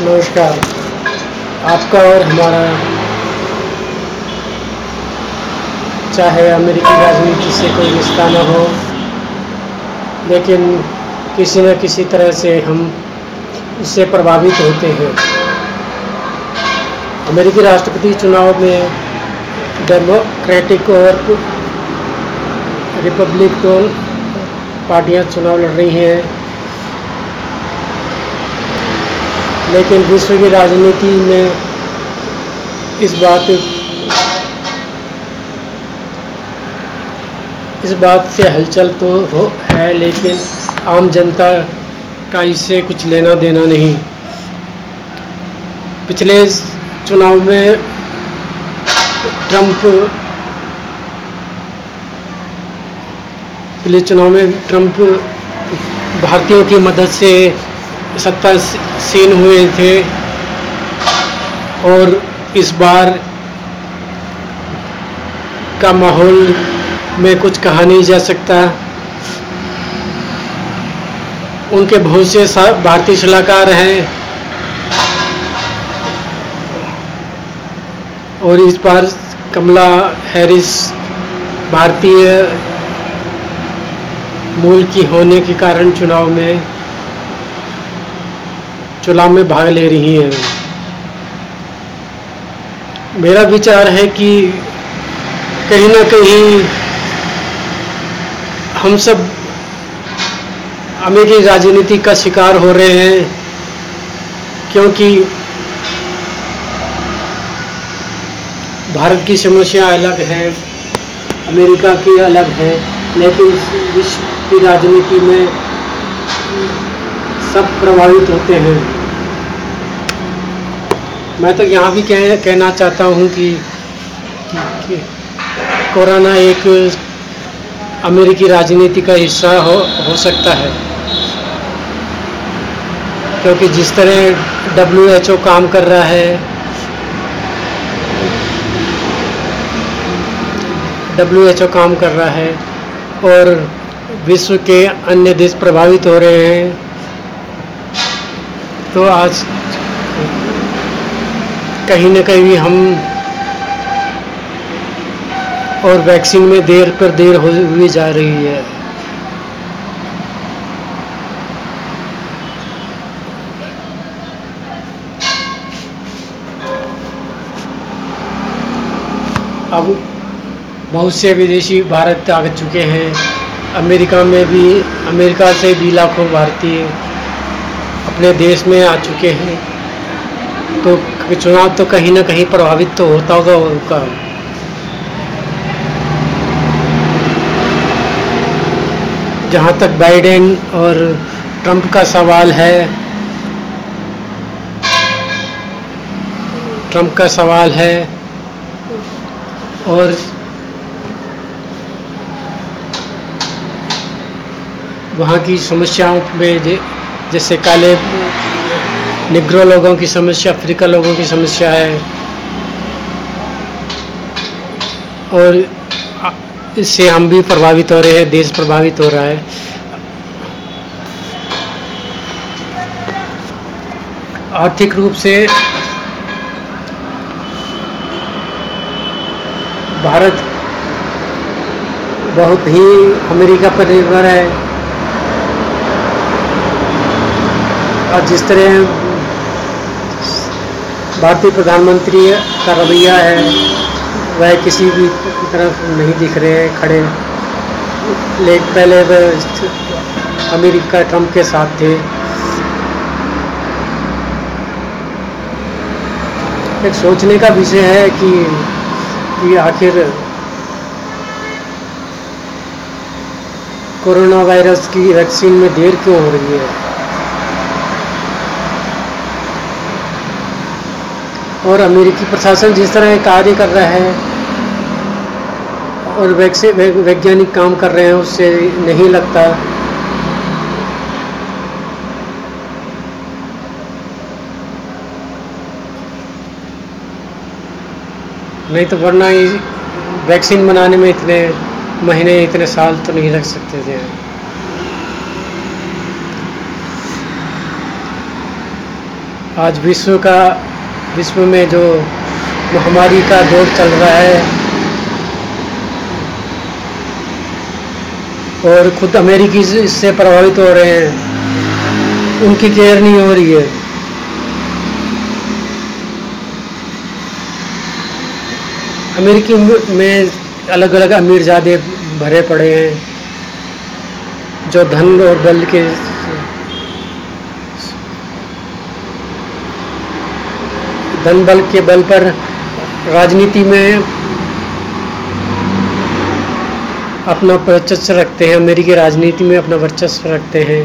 नमस्कार। आपका और हमारा चाहे अमेरिकी राजनीति से कोई रिश्ता न हो, लेकिन किसी न किसी तरह से हम इससे प्रभावित होते हैं। अमेरिकी राष्ट्रपति चुनाव में डेमोक्रेटिक और रिपब्लिक दो पार्टियाँ चुनाव लड़ रही हैं। लेकिन विश्व की राजनीति में इस बात इस बात से हलचल तो हो, है, लेकिन आम जनता का इससे कुछ लेना देना नहीं। पिछले चुनाव में ट्रंप पिछले चुनाव में ट्रंप भारतीयों की मदद से सत्ता सीन हुए थे और इस बार का माहौल में कुछ कहा नहीं जा सकता। उनके बहुत से भारतीय सलाहकार हैं। और इस बार कमला हैरिस भारतीय मूल की होने के कारण चुनाव में चुनाव में भाग ले रही हैं। मेरा विचार है कि कहीं ना कहीं हम सब अमेरिकी राजनीति का शिकार हो रहे हैं, क्योंकि भारत की समस्या अलग है, अमेरिका की अलग है, लेकिन विश्व की राजनीति में सब प्रभावित होते हैं। मैं तो यहाँ भी कह, कहना चाहता हूँ कि, कि, कि कोरोना एक अमेरिकी राजनीति का हिस्सा हो हो सकता है। क्योंकि जिस तरह डब्ल्यू एच ओ काम कर रहा है डब्ल्यू एच ओ काम कर रहा है और विश्व के अन्य देश प्रभावित हो रहे हैं तो आज कहीं ना कहीं हम और वैक्सीन में देर पर देर हुई जा रही है। अब बहुत से विदेशी भारत आ चुके हैं। अमेरिका में भी, अमेरिका से भी लाखों भारतीय अपने देश में आ चुके हैं तो चुनाव तो कहीं ना कहीं प्रभावित तो होता होगा उनका। जहाँ तक बाइडेन और ट्रंप का सवाल है, ट्रंप का सवाल है, और वहाँ की समस्याओं में जैसे काले निग्रो लोगों की समस्या, अफ्रीका लोगों की समस्या है। और इससे हम भी प्रभावित हो रहे हैं, देश प्रभावित हो रहा है। आर्थिक रूप से भारत बहुत ही अमेरिका पर निर्भर है। और जिस तरह भारतीय प्रधानमंत्री का रवैया है, वह किसी भी तरफ़ नहीं दिख रहे हैं खड़े। ले, पहले वह अमेरिका ट्रंप के साथ थे। एक सोचने का विषय है कि कि आखिर कोरोना वायरस की वैक्सीन में देर क्यों हो रही है? और अमेरिकी प्रशासन जिस तरह कार्य कर रहा है और वैक्सीन वैज्ञानिक काम कर रहे हैं, उससे नहीं लगता। नहीं तो वरना ही वैक्सीन बनाने में इतने महीने, इतने साल तो नहीं लग सकते थे। आज विश्व का विश्व में जो महामारी का दौर चल रहा है और खुद अमेरिकी इससे प्रभावित हो रहे हैं, उनकी केयर नहीं हो रही है। अमेरिकी में- अलग अलग अमीर ज़्यादा भरे पड़े हैं, जो धन और बल के धन बल के बल पर राजनीति में अपना वर्चस्व रखते हैं, अमेरिकी राजनीति में अपना वर्चस्व रखते हैं।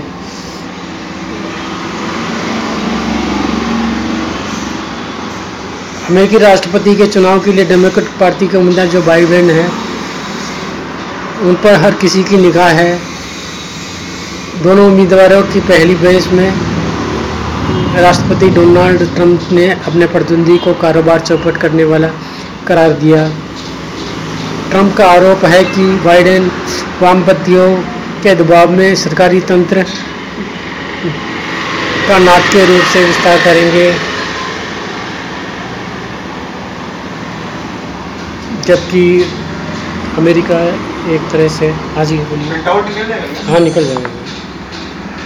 अमेरिकी राष्ट्रपति के चुनाव के लिए डेमोक्रेट पार्टी के उम्मीदवार जो भाई बहन है, उन पर हर किसी की निगाह है। दोनों उम्मीदवारों की पहली बहस में राष्ट्रपति डोनाल्ड ट्रंप ने अपने प्रतिद्वंदी को कारोबार चौपट करने वाला करार दिया। ट्रंप का आरोप है कि बाइडेन वामपंथियों के दबाव में सरकारी तंत्र का नाटकीय रूप से विस्तार करेंगे। जबकि अमेरिका एक तरह से हाँ जी बोलिए हाँ निकल जाएगा।